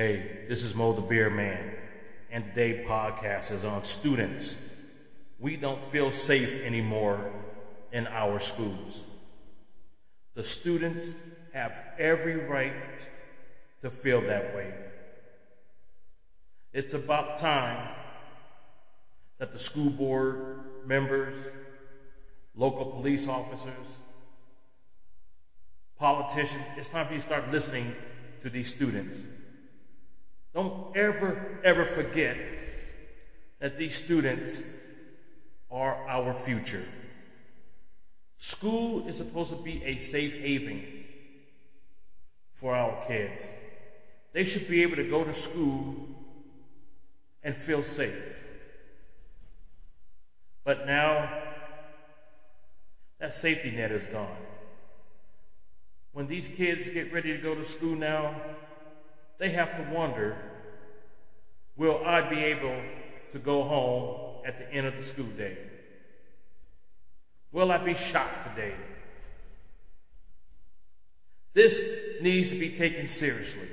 Hey, this is Mo the Beer Man, and today podcast is on students. We don't feel safe anymore in our schools. The students have every right to feel that way. It's about time that the school board members, local police officers, politicians, it's time for you to start listening to these students. Don't ever, ever forget that these students are our future. School is supposed to be a safe haven for our kids. They should be able to go to school and feel safe. But now, that safety net is gone. When these kids get ready to go to school now, they have to wonder will I be able to go home at the end of the school day? Will I be shot today? This needs to be taken seriously.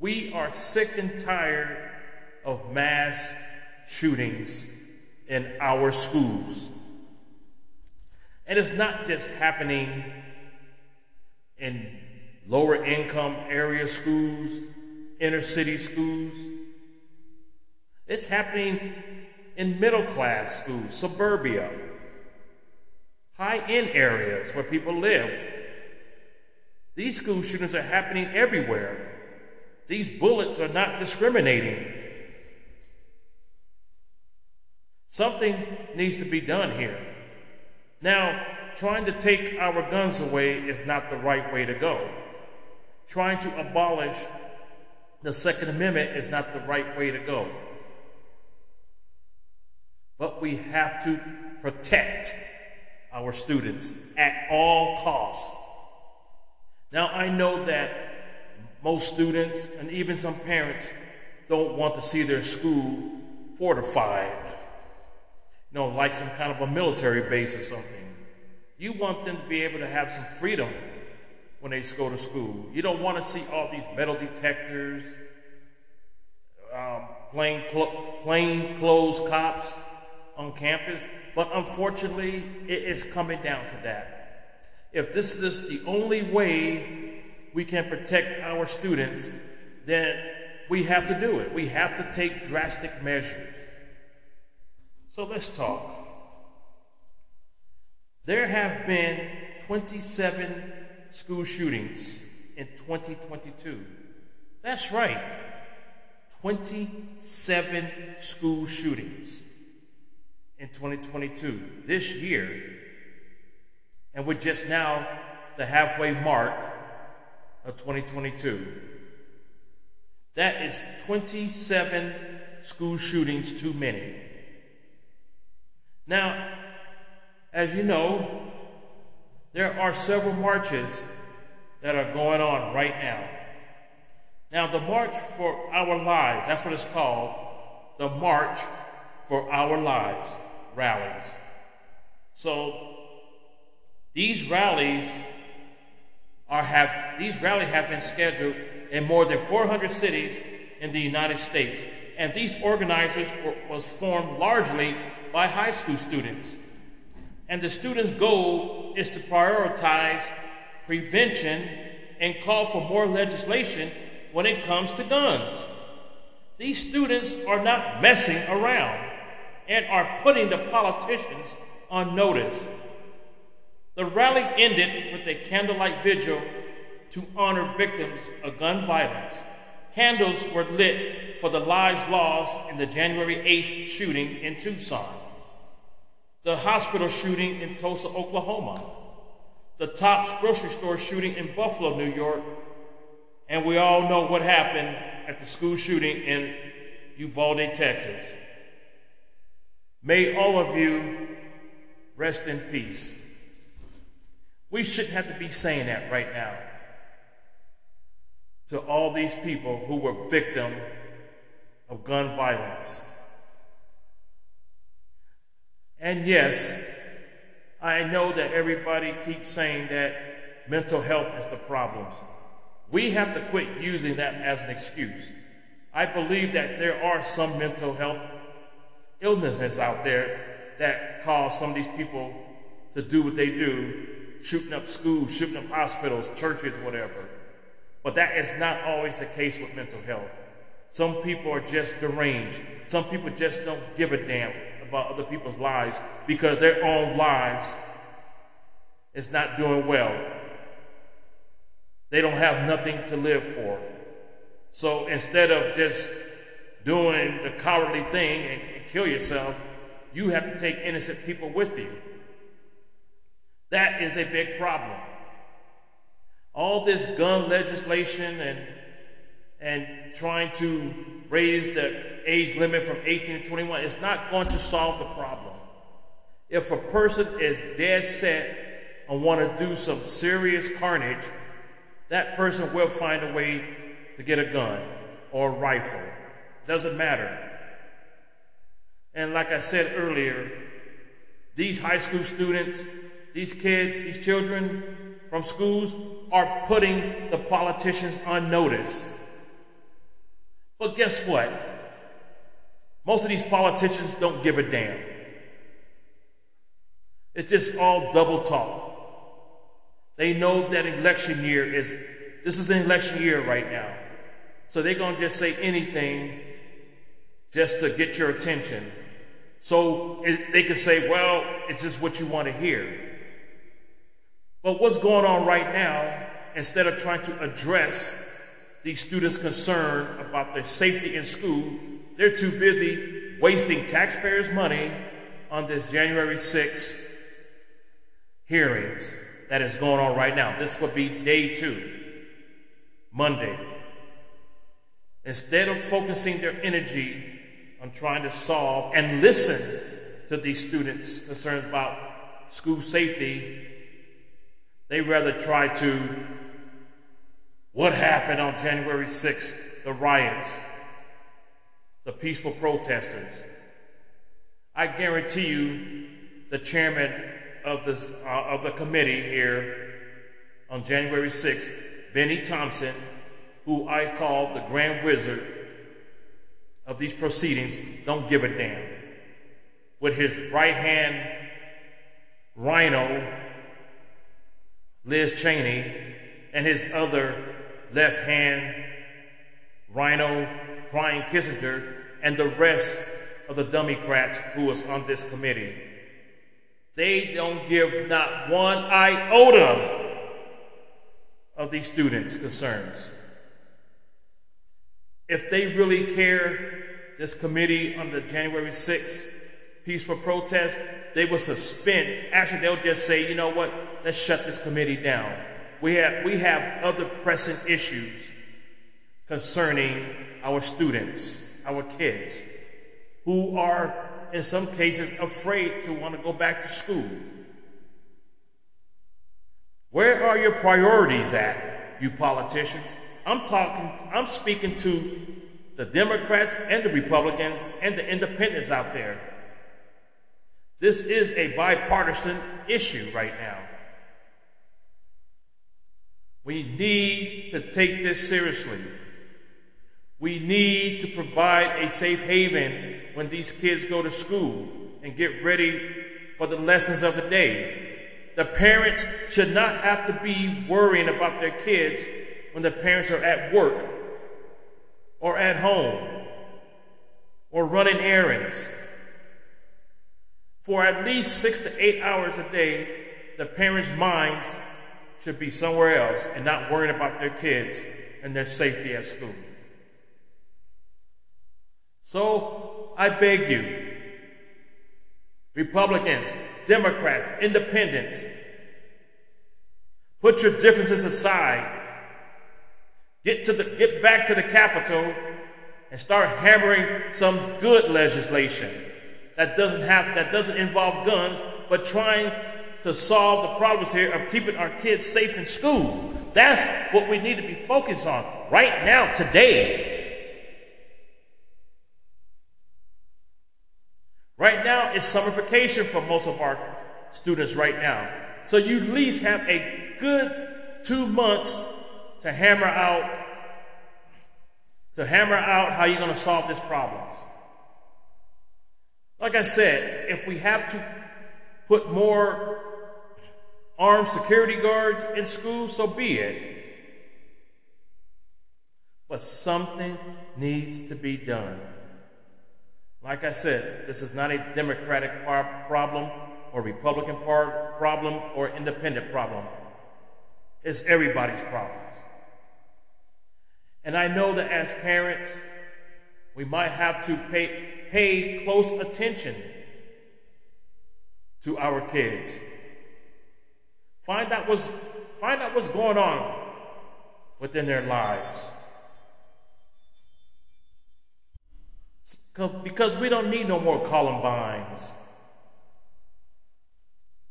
We are sick and tired of mass shootings in our schools. And it's not just happening in lower income area schools, inner city schools. It's happening in middle class schools, suburbia, high end areas where people live. These school shootings are happening everywhere. These bullets are not discriminating. Something needs to be done here. Now, trying to take our guns away is not the right way to go. Trying to abolish the Second Amendment is not the right way to go. But we have to protect our students at all costs. Now, I know that most students and even some parents don't want to see their school fortified, you know, like some kind of a military base or something. You want them to be able to have some freedom when they go to school. You don't want to see all these metal detectors, um, plain, cl- plain clothes cops on campus. But unfortunately, it is coming down to that. If this is the only way we can protect our students, then we have to do it. We have to take drastic measures. So let's talk. There have been 27 school shootings in 2022. That's right, 27 school shootings in 2022 this year. And we're just now the halfway mark of 2022. That is 27 school shootings too many. Now, as you know, there are several marches that are going on right now. Now, the March for Our Lives, that's what it's called, the March for Our Lives rallies. So, these rallies are have these rallies have been scheduled in more than 400 cities in the United States, and these organizers were, was formed largely by high school students. And the students' goal is to prioritize prevention and call for more legislation when it comes to guns. These students are not messing around and are putting the politicians on notice. The rally ended with a candlelight vigil to honor victims of gun violence. Candles were lit for the lives lost in the January 8th shooting in Tucson the hospital shooting in Tulsa, Oklahoma, the Tops grocery store shooting in Buffalo, New York, and we all know what happened at the school shooting in Uvalde, Texas. May all of you rest in peace. We shouldn't have to be saying that right now to all these people who were victim of gun violence. And yes, I know that everybody keeps saying that mental health is the problem. We have to quit using that as an excuse. I believe that there are some mental health illnesses out there that cause some of these people to do what they do, shooting up schools, shooting up hospitals, churches, whatever. But that is not always the case with mental health. Some people are just deranged. Some people just don't give a damn about other people's lives because their own lives is not doing well. They don't have nothing to live for. So instead of just doing the cowardly thing and, and kill yourself, you have to take innocent people with you. That is a big problem. All this gun legislation and and trying to raise the age limit from 18 to 21 is not going to solve the problem. If a person is dead set and want to do some serious carnage, that person will find a way to get a gun or a rifle. Doesn't matter. And like I said earlier, these high school students, these kids, these children from schools are putting the politicians on notice. But guess what? Most of these politicians don't give a damn. It's just all double talk. They know that election year is, this is an election year right now. So they're going to just say anything just to get your attention. So it, they can say, well, it's just what you want to hear. But what's going on right now, instead of trying to address these students' concern about their safety in school, they're too busy wasting taxpayers' money on this January 6th hearings that is going on right now. This would be day two, Monday. Instead of focusing their energy on trying to solve and listen to these students' concerns about school safety, they rather try to what happened on January 6th, the riots, the peaceful protesters. I guarantee you, the chairman of, this, uh, of the committee here on January 6th, Bennie Thompson, who I call the grand wizard of these proceedings, don't give a damn. With his right hand RINO, Liz Cheney, and his other left hand RINO Brian Kinzinger and the rest of the Democrats who was on this committee. They don't give not one iota of these students' concerns. If they really care, this committee on the January 6th peaceful protest, they will suspend. Actually, they'll just say, you know what, let's shut this committee down. We have, we have other pressing issues concerning our students, our kids, who are in some cases afraid to want to go back to school. Where are your priorities at, you politicians? I'm talking, I'm speaking to the Democrats and the Republicans and the independents out there. This is a bipartisan issue right now. We need to take this seriously. We need to provide a safe haven when these kids go to school and get ready for the lessons of the day. The parents should not have to be worrying about their kids when the parents are at work or at home or running errands. For at least six to eight hours a day, the parents' minds should be somewhere else and not worrying about their kids and their safety at school. So I beg you, Republicans, Democrats, Independents, put your differences aside. Get to the get back to the Capitol and start hammering some good legislation that doesn't have that doesn't involve guns, but trying to solve the problems here of keeping our kids safe in school. That's what we need to be focused on right now, today. Right now, it's summer vacation for most of our students right now. So you at least have a good two months to hammer out to hammer out how you're going to solve this problem. Like I said, if we have to put more armed security guards in schools, so be it. But something needs to be done. Like I said, this is not a Democratic problem or Republican problem or independent problem. It's everybody's problems. And I know that as parents, we might have to pay, pay close attention to our kids. Find out what's, find out what's going on within their lives. Because we don't need no more Columbines,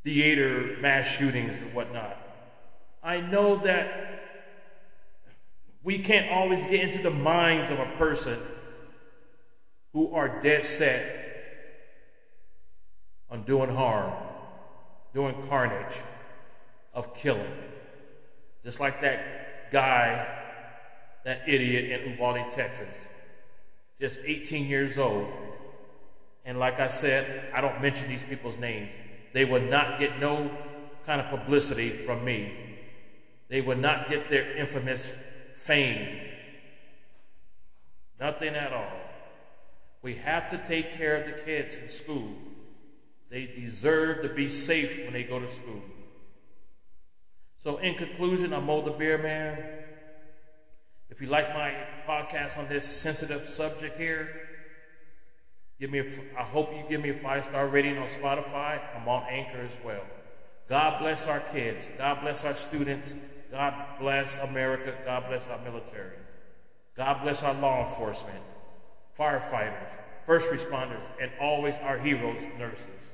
theater mass shootings, and whatnot. I know that we can't always get into the minds of a person who are dead set on doing harm, doing carnage, of killing. Just like that guy, that idiot in Uvalde, Texas just 18 years old. And like I said, I don't mention these people's names. They would not get no kind of publicity from me. They would not get their infamous fame. Nothing at all. We have to take care of the kids in school. They deserve to be safe when they go to school. So, in conclusion, I'm Mo the Beer Man. If you like my on this sensitive subject here, give me a, I hope you give me a five star rating on Spotify. I'm on Anchor as well. God bless our kids. God bless our students. God bless America. God bless our military. God bless our law enforcement, firefighters, first responders, and always our heroes, nurses.